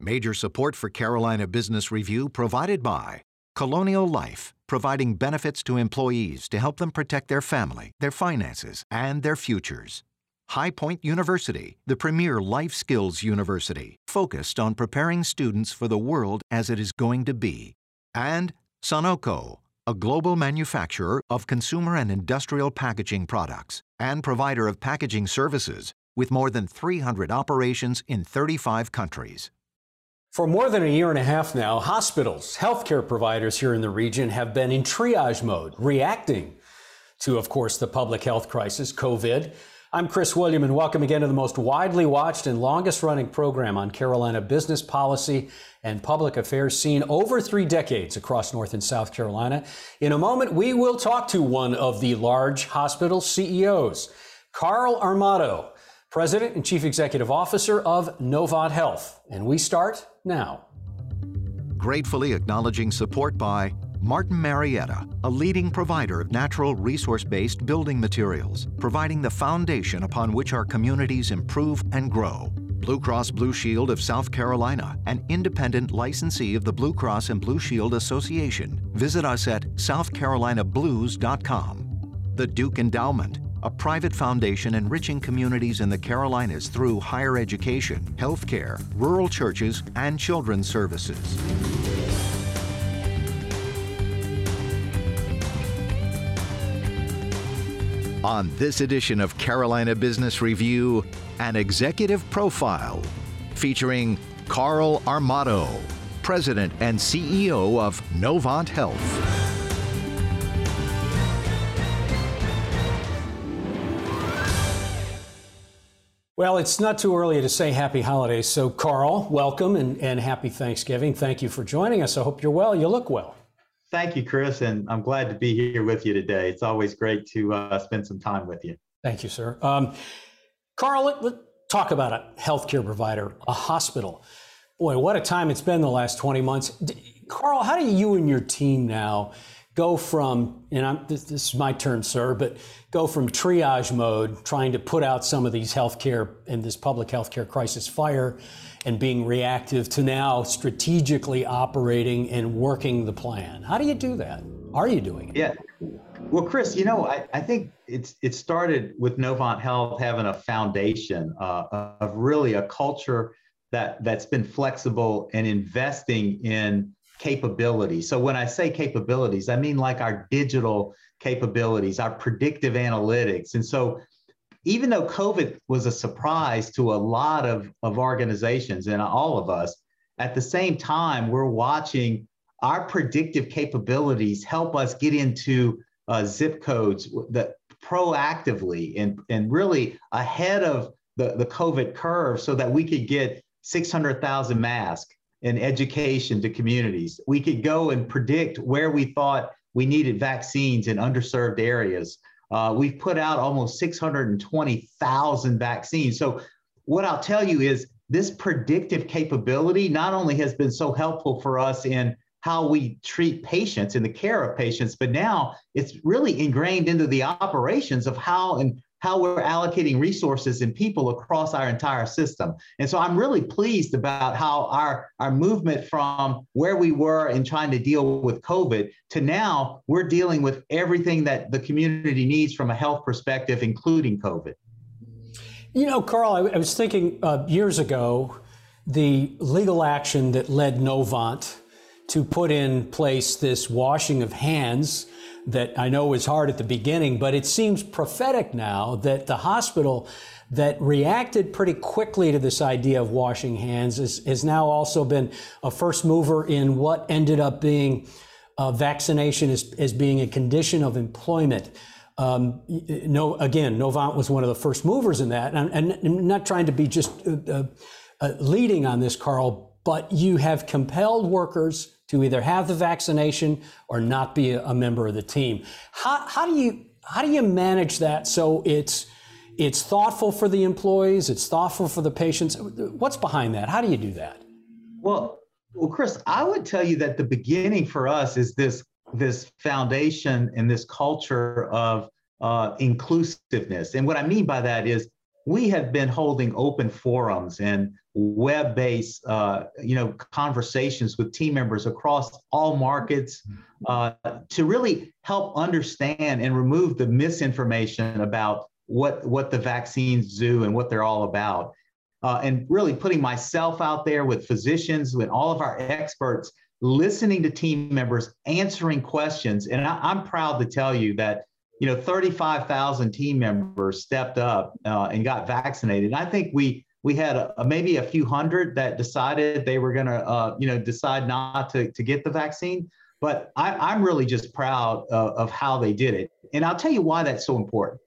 Major support for Carolina Business Review provided by Colonial Life, providing benefits to employees to help them protect their family, their finances, and their futures. High Point University, the premier life skills university, focused on preparing students for the world as it is going to be. And Sonoco, a global manufacturer of consumer and industrial packaging products and provider of packaging services with more than 300 operations in 35 countries. For more than a year and a half now, hospitals, healthcare providers here in the region have been in triage mode, reacting to, of course, the public health crisis, COVID. I'm Chris William, and welcome again to the most widely watched and longest running program on Carolina business policy and public affairs seen over three decades across North and South Carolina. In a moment, we will talk to one of the large hospital CEOs, Carl Armato, President and Chief Executive Officer of Novant Health. And we start now. Gratefully acknowledging support by Martin Marietta, a leading provider of natural resource based building materials, providing the foundation upon which our communities improve and grow. Blue Cross Blue Shield of South Carolina, an independent licensee of the Blue Cross and Blue Shield Association. Visit us at southcarolinablues.com. The Duke Endowment, a private foundation enriching communities in the Carolinas through higher education, healthcare, rural churches, and children's services. On this edition of Carolina Business Review, an executive profile featuring Carl Armato, President and CEO of Novant Health. Well, it's not too early to say happy holidays. So, Carl, welcome and, and happy Thanksgiving. Thank you for joining us. I hope you're well. You look well. Thank you, Chris, and I'm glad to be here with you today. It's always great to uh, spend some time with you. Thank you, sir. Um, Carl, let, us talk about a healthcare provider, a hospital. Boy, what a time it's been the last 20 months. Carl, how do you and your team now go from, and I'm, this, this, is my turn, sir, but go from triage mode, trying to put out some of these healthcare and this public healthcare crisis fire, and being reactive to now strategically operating and working the plan. How do you do that? Are you doing it? Yeah. Well, Chris, you know, I, I think it's it started with Novant Health having a foundation uh, of really a culture that that's been flexible and investing in capability. So when I say capabilities, I mean like our digital capabilities, our predictive analytics. And so even though COVID was a surprise to a lot of, of organizations and all of us, at the same time, we're watching our predictive capabilities help us get into uh, zip codes that proactively and, and really ahead of the, the COVID curve so that we could get 600,000 masks and education to communities. We could go and predict where we thought we needed vaccines in underserved areas. Uh, we've put out almost 620,000 vaccines. So, what I'll tell you is this predictive capability not only has been so helpful for us in how we treat patients in the care of patients, but now it's really ingrained into the operations of how and how we're allocating resources and people across our entire system. And so I'm really pleased about how our, our movement from where we were in trying to deal with COVID to now we're dealing with everything that the community needs from a health perspective, including COVID. You know, Carl, I, I was thinking uh, years ago, the legal action that led Novant to put in place this washing of hands that I know was hard at the beginning, but it seems prophetic now that the hospital that reacted pretty quickly to this idea of washing hands is, has now also been a first mover in what ended up being uh, vaccination as, as being a condition of employment. Um, no, again, Novant was one of the first movers in that, and, and I'm not trying to be just uh, uh, uh leading on this, Carl, but you have compelled workers to either have the vaccination or not be a, member of the team. How, how do you how do you manage that so it's it's thoughtful for the employees, it's thoughtful for the patients? What's behind that? How do you do that? Well, well, Chris, I would tell you that the beginning for us is this this foundation and this culture of uh, inclusiveness. And what I mean by that is we have been holding open forums and web-based, uh, you know, conversations with team members across all markets uh, to really help understand and remove the misinformation about what what the vaccines do and what they're all about, uh, and really putting myself out there with physicians, with all of our experts, listening to team members, answering questions, and I, I'm proud to tell you that you know, 35,000 team members stepped up uh, and got vaccinated. I think we we had a, a, maybe a few hundred that decided they were going to, uh, you know, decide not to, to get the vaccine. But I, am really just proud of, of how they did it. And I'll tell you why that's so important.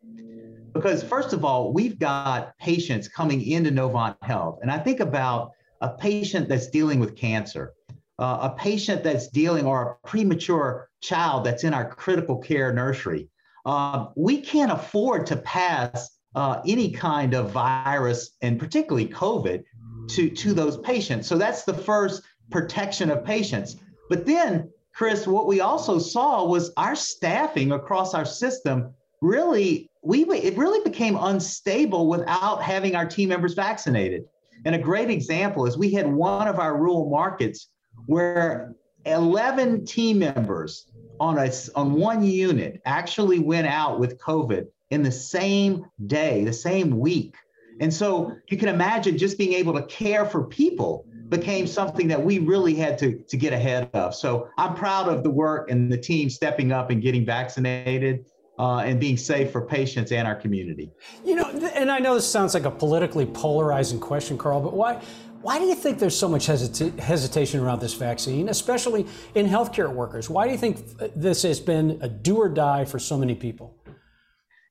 Because first of all, we've got patients coming into Novant Health, and I think about a patient that's dealing with cancer, uh, a patient that's dealing or a premature child that's in our critical care nursery um, we can't afford to pass uh, any kind of virus, and particularly COVID, to, to those patients. So that's the first protection of patients. But then, Chris, what we also saw was our staffing across our system really we it really became unstable without having our team members vaccinated. And a great example is we had one of our rural markets where 11 team members on a on one unit actually went out with COVID in the same day, the same week. And so you can imagine just being able to care for people became something that we really had to, to get ahead of. So I'm proud of the work and the team stepping up and getting vaccinated. Uh, and being safe for patients and our community. You know, and I know this sounds like a politically polarizing question, Carl, but why why do you think there's so much hesita- hesitation around this vaccine, especially in healthcare workers? Why do you think this has been a do or die for so many people?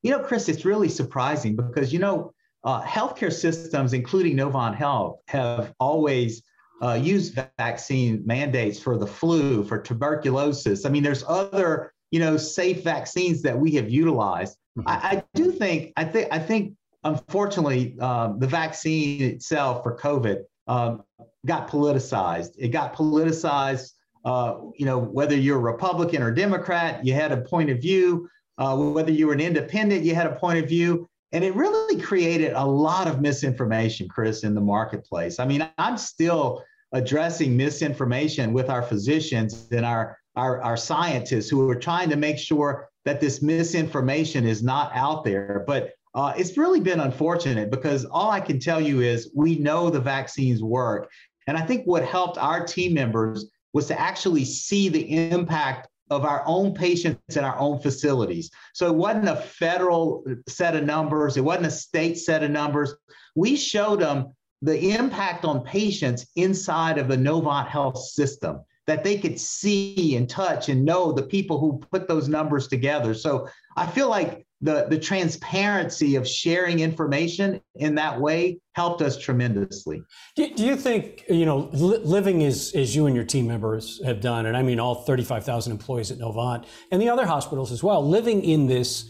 You know, Chris, it's really surprising because, you know, uh, healthcare systems, including Novant Health, have always uh, used vaccine mandates for the flu, for tuberculosis. I mean, there's other, you know, safe vaccines that we have utilized. Mm-hmm. I, I, do think, I think, I think, unfortunately, um, the vaccine itself for COVID um, got politicized. It got politicized. Uh, you know, whether you're a Republican or Democrat, you had a point of view. Uh, whether you were an independent, you had a point of view. And it really created a lot of misinformation, Chris, in the marketplace. I mean, I'm still addressing misinformation with our physicians and our, our, our scientists who are trying to make sure that this misinformation is not out there. But uh, it's really been unfortunate because all I can tell you is we know the vaccines work. And I think what helped our team members was to actually see the impact of our own patients in our own facilities. So it wasn't a federal set of numbers, it wasn't a state set of numbers. We showed them the impact on patients inside of the Novant Health system that they could see and touch and know the people who put those numbers together. So I feel like the, the transparency of sharing information in that way helped us tremendously. Do, do you think, you know, li- living as, as you and your team members have done, and I mean all 35,000 employees at Novant and the other hospitals as well, living in this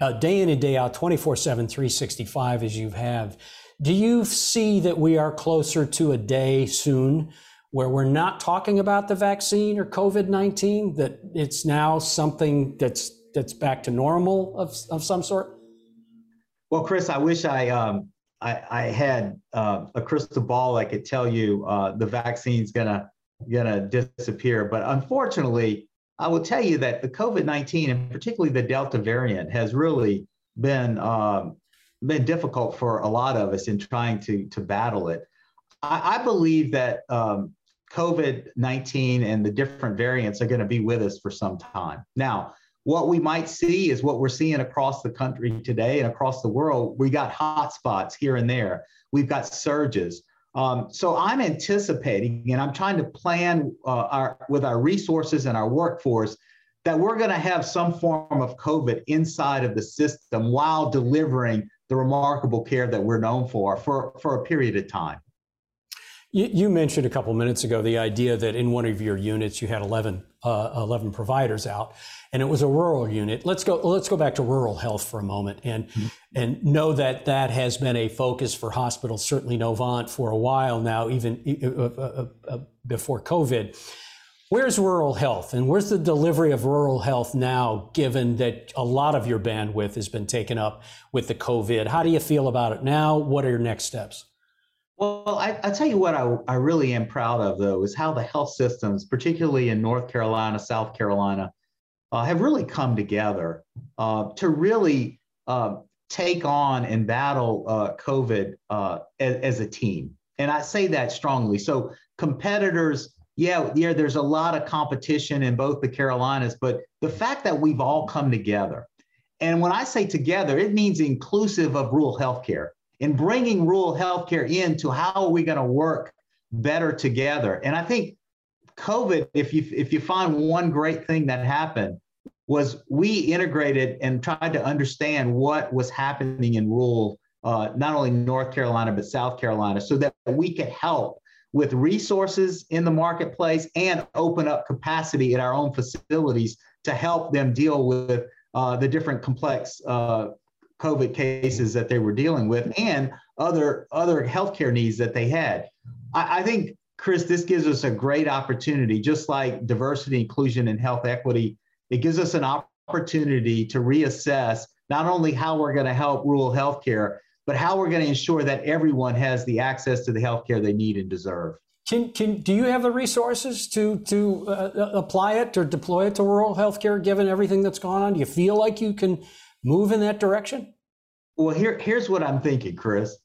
uh, day in and day out, 24 7, 365 as you have, do you see that we are closer to a day soon where we're not talking about the vaccine or COVID 19, that it's now something that's that's back to normal of, of some sort? Well, Chris, I wish I um, I, I, had uh, a crystal ball I could tell you uh, the vaccine's gonna gonna disappear, but unfortunately, I will tell you that the COVID nineteen and particularly the Delta variant has really been um, been difficult for a lot of us in trying to to battle it. I, I believe that um, COVID 19 and the different variants are going to be with us for some time. Now, what we might see is what we're seeing across the country today and across the world. We got hot spots here and there. We've got surges. Um, so I'm anticipating, and I'm trying to plan uh, our with our resources and our workforce that we're going to have some form of COVID inside of the system while delivering the remarkable care that we're known for for, for a period of time. You, you mentioned a couple minutes ago the idea that in one of your units you had 11, uh, 11 providers out, and it was a rural unit. Let's go. Let's go back to rural health for a moment, and mm-hmm. and know that that has been a focus for hospitals, certainly Novant, for a while now, even uh, uh, uh, uh, before COVID. Where's rural health and where's the delivery of rural health now, given that a lot of your bandwidth has been taken up with the COVID? How do you feel about it now? What are your next steps? Well, I, I tell you what I, I really am proud of, though, is how the health systems, particularly in North Carolina, South Carolina, uh, have really come together uh, to really uh, take on and battle uh, COVID uh, as, as a team. And I say that strongly. So competitors yeah, yeah, there's a lot of competition in both the Carolinas, but the fact that we've all come together, and when I say together, it means inclusive of rural healthcare and bringing rural healthcare into how are we going to work better together. And I think COVID, if you if you find one great thing that happened, was we integrated and tried to understand what was happening in rural, uh, not only North Carolina but South Carolina, so that we could help with resources in the marketplace and open up capacity at our own facilities to help them deal with uh, the different complex uh, COVID cases that they were dealing with and other other healthcare needs that they had. I, I think, Chris, this gives us a great opportunity, just like diversity, inclusion, and health equity. It gives us an opportunity to reassess not only how we're going to help rural healthcare, but how we're going to ensure that everyone has the access to the healthcare they need and deserve. Can, can, do you have the resources to, to uh, uh, apply it or deploy it to rural healthcare given everything that's gone on? Do you feel like you can move in that direction? Well, here, here's what I'm thinking, Chris,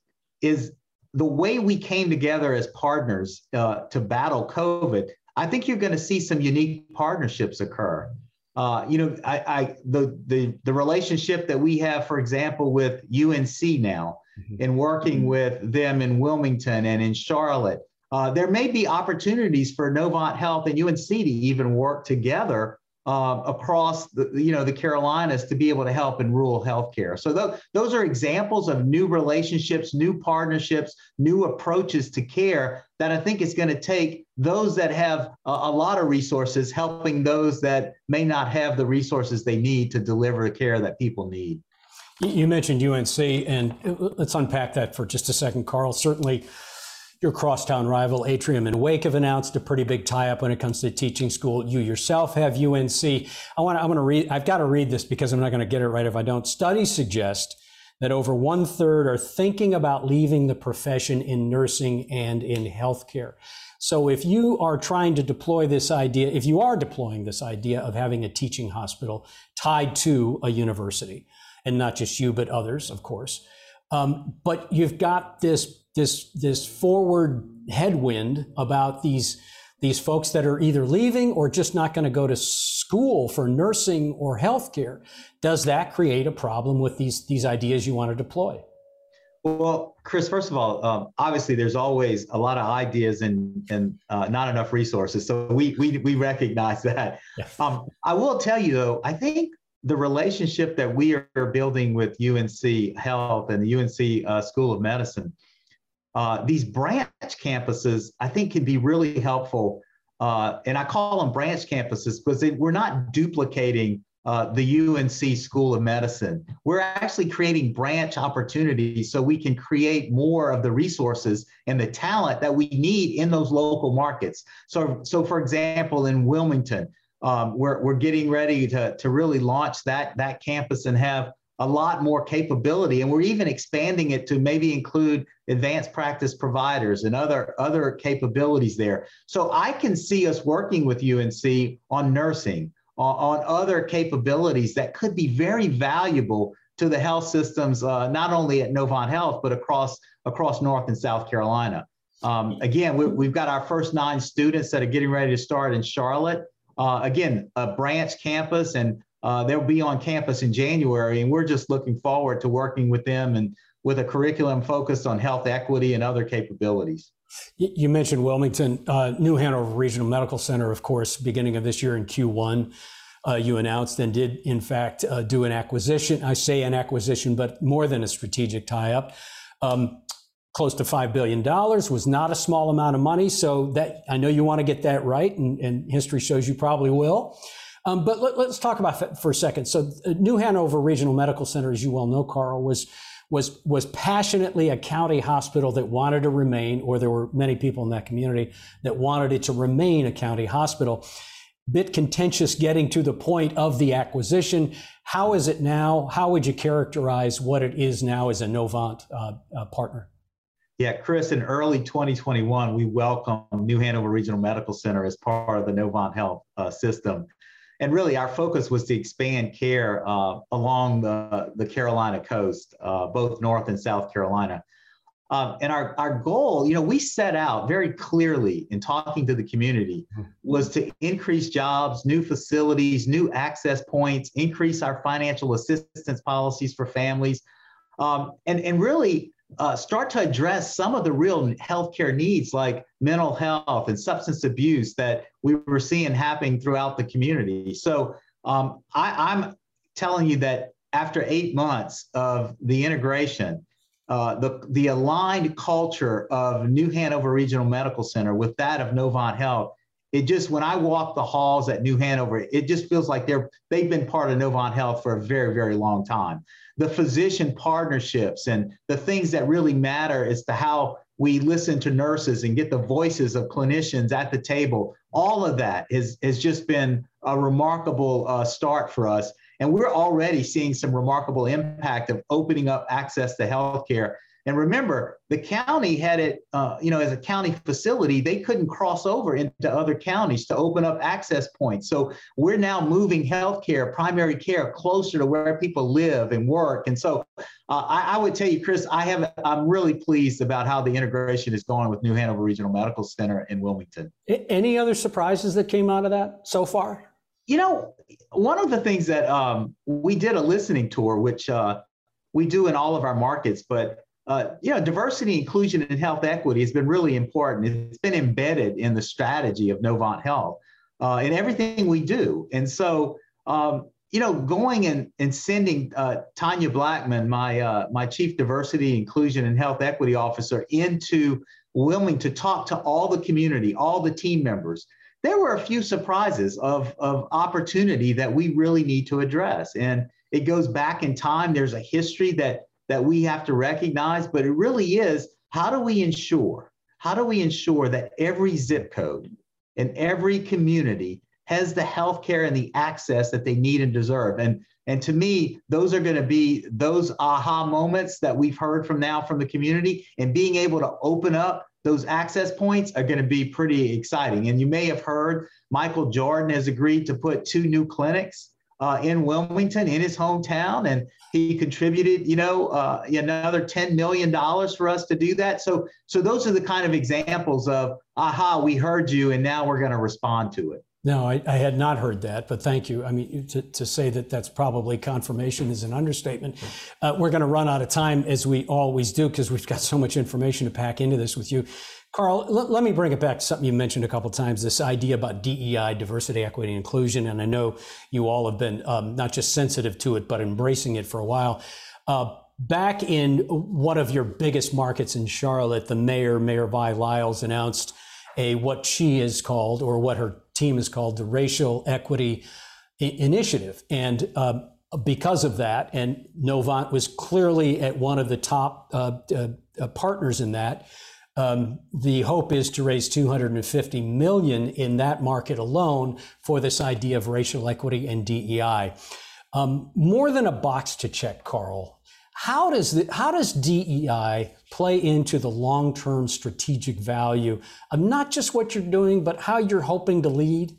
is the way we came together as partners uh, to battle COVID, I think you're going to see some unique partnerships occur. Uh, you know, I, I the the the relationship that we have, for example, with UNC now, mm-hmm. and working mm-hmm. with them in Wilmington and in Charlotte, uh, there may be opportunities for Novant Health and UNC to even work together uh, across the you know the Carolinas to be able to help in rural healthcare. So th- those are examples of new relationships, new partnerships, new approaches to care that I think is going to take those that have a, a, lot of resources helping those that may not have the resources they need to deliver the care that people need. You mentioned UNC, and uh, let's unpack that for just a second, Carl. Certainly your crosstown rival, Atrium and Wake, have announced a pretty big tie-up when it comes to teaching school. You yourself have UNC. I want. I'm going to read. I've got to read this because I'm not going to get it right if I don't. Studies suggest that over one third are thinking about leaving the profession in nursing and in healthcare. So if you are trying to deploy this idea, if you are deploying this idea of having a teaching hospital tied to a university, and not just you, but others, of course, um, but you've got this this this forward headwind about these these folks that are either leaving or just not going to go to school for nursing or healthcare. Does that create a problem with these these ideas you want to deploy? Well, Chris, first of all, um, obviously there's always a lot of ideas and and uh, not enough resources. So we we we recognize that. Um, I will tell you though, I think the relationship that we are building with UNC Health and the UNC uh, School of Medicine uh, these branch campuses, I think, can be really helpful. Uh, and I call them branch campuses because they, we're not duplicating uh, the UNC School of Medicine. We're actually creating branch opportunities so we can create more of the resources and the talent that we need in those local markets. So, so for example, in Wilmington, um, we're, we're getting ready to, to really launch that, that campus and have a lot more capability. And we're even expanding it to maybe include advanced practice providers and other, other capabilities there. So I can see us working with UNC on nursing, on, on other capabilities that could be very valuable to the health systems, uh, not only at Novant Health, but across, across North and South Carolina. Um, again, we, have got our first nine students that are getting ready to start in Charlotte. Uh, again, a branch campus, and uh, they'll be on campus in January, and we're just looking forward to working with them and with a curriculum focused on health equity and other capabilities. You mentioned Wilmington, uh, New Hanover Regional Medical Center, of course, beginning of this year in Q1. Uh, you announced and did, in fact, uh, do an acquisition. I say an acquisition, but more than a strategic tie up. Um, close to $5 billion was not a small amount of money. So that I know you want to get that right, and, and history shows you probably will. Um, but let, us talk about for a second. So, uh, New Hanover Regional Medical Center, as you well know, Carl, was was was passionately a county hospital that wanted to remain, or there were many people in that community that wanted it to remain a county hospital. Bit contentious getting to the point of the acquisition. How is it now? How would you characterize what it is now as a Novant uh, uh, partner? Yeah, Chris, in early 2021, we welcomed New Hanover Regional Medical Center as part of the Novant Health uh, system. And really, our focus was to expand care uh, along the, the Carolina coast, uh, both North and South Carolina. Um, and our, our goal, you know, we set out very clearly in talking to the community was to increase jobs, new facilities, new access points, increase our financial assistance policies for families, um, and, and really uh, start to address some of the real healthcare needs like mental health and substance abuse that we were seeing happening throughout the community. So um, I, I'm telling you that after eight months of the integration, uh, the, the aligned culture of New Hanover Regional Medical Center with that of Novant Health, it just when I walk the halls at New Hanover, it just feels like they're they've been part of Novant Health for a very very long time the physician partnerships and the things that really matter as to how we listen to nurses and get the voices of clinicians at the table. All of that has, has just been a remarkable uh, start for us. And we're already seeing some remarkable impact of opening up access to healthcare and remember, the county had it, uh, you know, as a county facility, they couldn't cross over into other counties to open up access points. So we're now moving healthcare, primary care, closer to where people live and work. And so uh, I, I, would tell you, Chris, I have, I'm really pleased about how the integration is going with New Hanover Regional Medical Center in Wilmington. Any other surprises that came out of that so far? You know, one of the things that um, we did a listening tour, which uh, we do in all of our markets, but uh, you know, diversity, inclusion, and health equity has been really important. It's been embedded in the strategy of Novant Health uh, in everything we do. And so, um, you know, going and, and sending uh, Tanya Blackmon, my uh, my chief diversity, inclusion, and health equity officer, into Wilmington to talk to all the community, all the team members. There were a few surprises of, of opportunity that we really need to address. And it goes back in time. There's a history that that we have to recognize, but it really is how do we ensure, how do we ensure that every zip code and every community has the health care and the access that they need and deserve? And and to me, those are going to be those aha moments that we've heard from now from the community and being able to open up those access points are going to be pretty exciting. And you may have heard Michael Jordan has agreed to put two new clinics uh, in Wilmington, in his hometown, and he contributed, you know, uh, another ten million dollars for us to do that. So, so those are the kind of examples of, aha, we heard you, and now we're going to respond to it. No, I, I, had not heard that, but thank you. I mean, to, to say that that's probably confirmation is an understatement. Uh, we're going to run out of time as we always do because we've got so much information to pack into this with you. Carl, let, let me bring it back to something you mentioned a couple times this idea about DEI, diversity, equity, and inclusion. And I know you all have been um, not just sensitive to it, but embracing it for a while. Uh, back in one of your biggest markets in Charlotte, the mayor, Mayor Vi Lyles, announced a what she is called, or what her team is called, the Racial Equity I- Initiative. And um, because of that, and Novant was clearly at one of the top uh, uh, partners in that. Um, the hope is to raise 250 million in that market alone for this idea of racial equity and DEI. Um, more than a box to check, Carl. How does the, how does DEI play into the long-term strategic value of not just what you're doing, but how you're hoping to lead?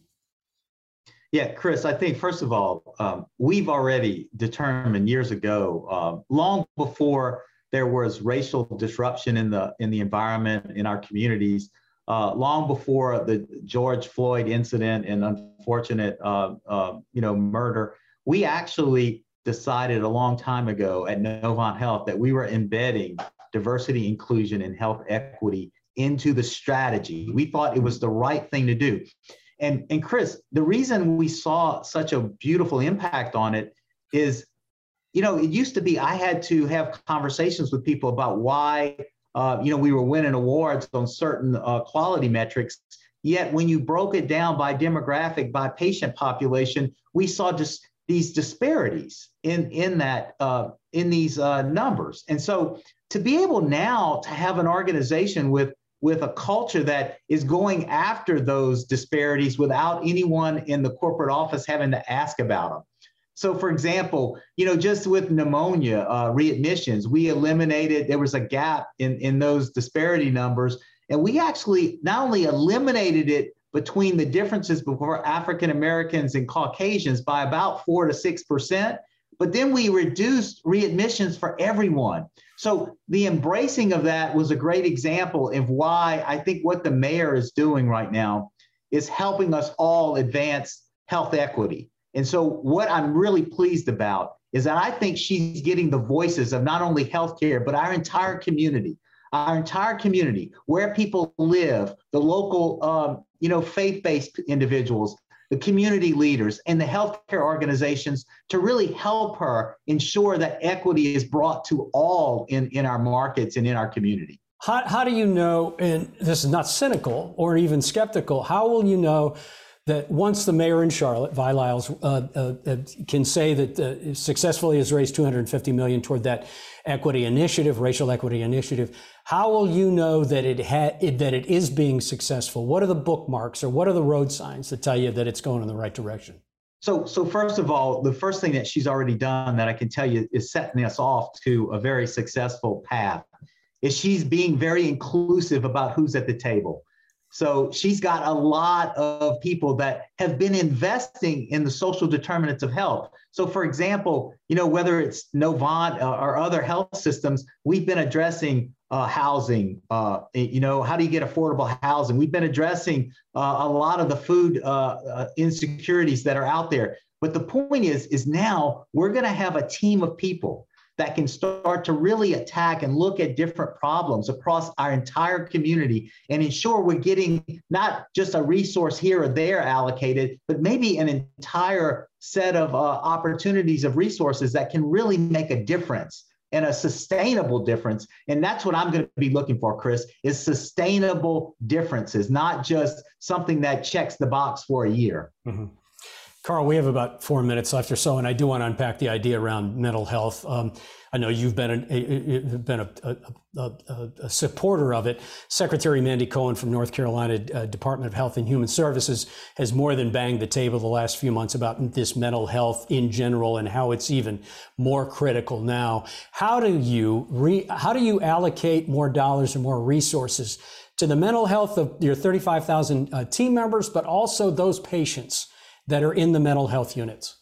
Yeah, Chris, I think first of all, um, we've already determined years ago, uh, long before there was racial disruption in the in the environment in our communities uh, long before the George Floyd incident and unfortunate uh, uh, you know murder. We actually decided a long time ago at Novant Health that we were embedding diversity, inclusion, and health equity into the strategy. We thought it was the right thing to do. And, and Chris, the reason we saw such a beautiful impact on it is you know, it used to be I had to have conversations with people about why, uh, you know, we were winning awards on certain uh, quality metrics. Yet when you broke it down by demographic, by patient population, we saw just these disparities in in that uh, in these uh, numbers. And so to be able now to have an organization with with a culture that is going after those disparities without anyone in the corporate office having to ask about them. So, for example, you know, just with pneumonia uh, readmissions, we eliminated, there was a gap in, in those disparity numbers. And we actually not only eliminated it between the differences before African Americans and Caucasians by about four to 6%, but then we reduced readmissions for everyone. So the embracing of that was a great example of why I think what the mayor is doing right now is helping us all advance health equity. And so what I'm really pleased about is that I think she's getting the voices of not only healthcare, but our entire community, our entire community, where people live, the local, um, you know, faith-based individuals, the community leaders, and the healthcare organizations to really help her ensure that equity is brought to all in, in our markets and in our community. How, how do you know, and this is not cynical or even skeptical, how will you know that once the mayor in Charlotte, Vi Lyles, uh, uh, uh, can say that uh, successfully has raised 250 million toward that equity initiative, racial equity initiative, how will you know that it, ha- it, that it is being successful? What are the bookmarks or what are the road signs that tell you that it's going in the right direction? So, so first of all, the first thing that she's already done that I can tell you is setting us off to a very successful path. Is she's being very inclusive about who's at the table. So she's got a lot of people that have been investing in the social determinants of health. So, for example, you know, whether it's Novant uh, or other health systems, we've been addressing uh, housing. Uh, you know, how do you get affordable housing? We've been addressing uh, a lot of the food uh, uh, insecurities that are out there. But the point is, is now we're going to have a team of people that can start to really attack and look at different problems across our entire community and ensure we're getting not just a resource here or there allocated, but maybe an entire set of uh, opportunities of resources that can really make a difference and a sustainable difference and that's what i'm going to be looking for chris is sustainable differences not just something that checks the box for a year mm-hmm. Carl, we have about four minutes left or so, and I do want to unpack the idea around mental health. Um, I know you've been a, a been a, a, supporter of it. Secretary Mandy Cohen from North Carolina uh, Department of Health and Human Services has more than banged the table the last few months about this mental health in general and how it's even more critical now. How do you re, how do you allocate more dollars and more resources to the mental health of your 35,000 uh, team members, but also those patients? That are in the mental health units?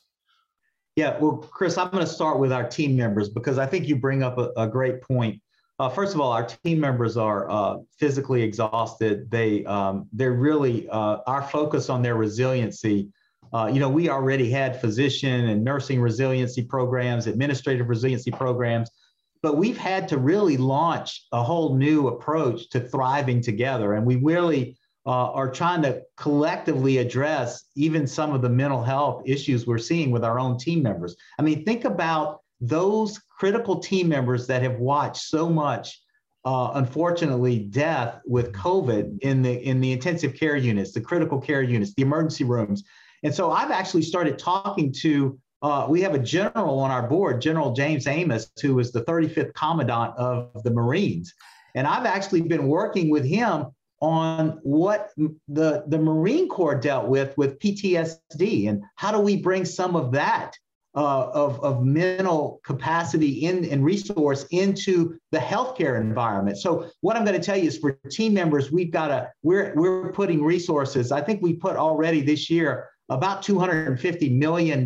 Yeah, well, Chris, I'm going to start with our team members because I think you bring up a, a great point. Uh, first of all, our team members are uh, physically exhausted. They um, they're really uh, our focus on their resiliency. Uh, you know, we already had physician and nursing resiliency programs, administrative resiliency programs, but we've had to really launch a whole new approach to thriving together, and we really uh, are trying to collectively address even some of the mental health issues we're seeing with our own team members. I mean, think about those critical team members that have watched so much, uh, unfortunately, death with COVID in the in the intensive care units, the critical care units, the emergency rooms. And so I've actually started talking to. Uh, we have a general on our board, General James Amos, who is the 35th Commandant of the Marines. And I've actually been working with him on what the, the Marine Corps dealt with with PTSD and how do we bring some of that uh, of, of mental capacity in and resource into the healthcare environment. So what I'm going to tell you is for team members, we've got to we're we're putting resources. I think we put already this year about $250 million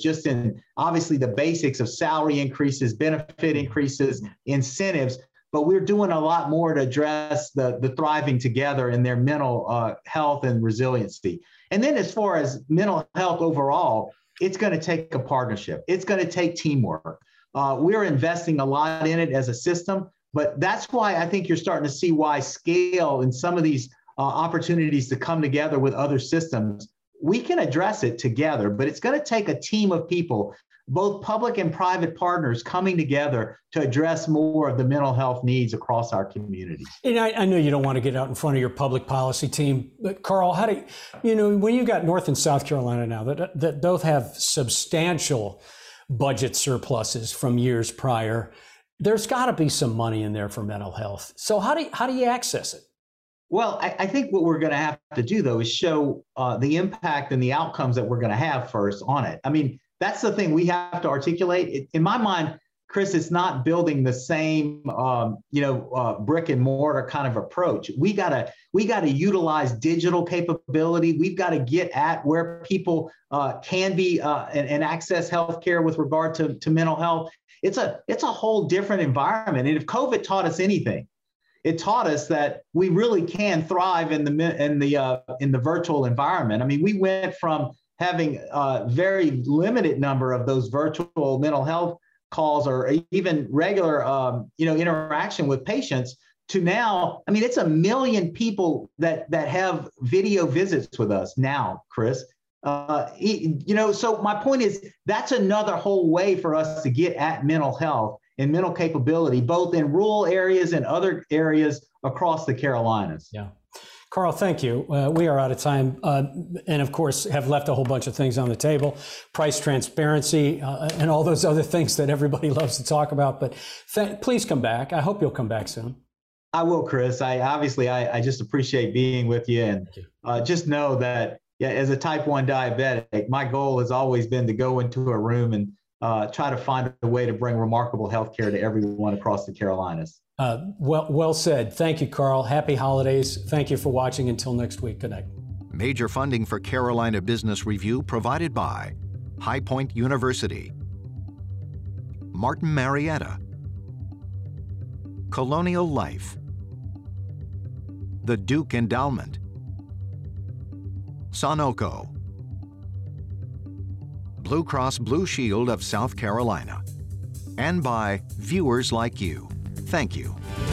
just in obviously the basics of salary increases, benefit increases, incentives but we're doing a lot more to address the, the thriving together in their mental uh, health and resiliency. And then, as far as mental health overall, it's going to take a partnership, it's going to take teamwork. Uh, we're investing a lot in it as a system, but that's why I think you're starting to see why scale and some of these uh, opportunities to come together with other systems, we can address it together, but it's going to take a team of people both public and private partners coming together to address more of the mental health needs across our communities. And I, I know you don't want to get out in front of your public policy team, but Carl, how do you, you know when you've got North and South Carolina now that that both have substantial budget surpluses from years prior, there's got to be some money in there for mental health. So how do you, how do you access it? Well, I, I, think what we're going to have to do though is show uh, the impact and the outcomes that we're going to have first on it. I mean, that's the thing we have to articulate. It, in my mind, Chris, it's not building the same, um, you know, uh, brick and mortar kind of approach. We gotta we gotta utilize digital capability. We've got to get at where people uh, can be uh, and, and, access healthcare with regard to, to mental health. It's a it's a whole different environment. And if COVID taught us anything, it taught us that we really can thrive in the in the uh, in the virtual environment. I mean, we went from having a very limited number of those virtual mental health calls or even regular um, you know interaction with patients to now i mean it's a million people that that have video visits with us now chris. Uh, you know so my point is that's another whole way for us to get at mental health and mental capability both in rural areas and other areas across the carolinas. Yeah Carl, thank you. Uh, we are out of time, uh, and of course, have left a whole bunch of things on the table price transparency, uh, and all those other things that everybody loves to talk about. But th- please come back. I hope you'll come back soon. I will, Chris. I obviously, I, I just appreciate being with you, and you. Uh, just know that, yeah, as a type 1 diabetic, my goal has always been to go into a room and uh, try to find a way to bring remarkable health care to everyone across the Carolinas. Uh, well, well said. Thank you, Carl. Happy holidays. Thank you for watching. Until next week. Good night. Major funding for Carolina Business Review provided by High Point University, Martin Marietta, Colonial Life, the Duke Endowment, Sonoco, Blue Cross Blue Shield of South Carolina, and by viewers like you. Thank you.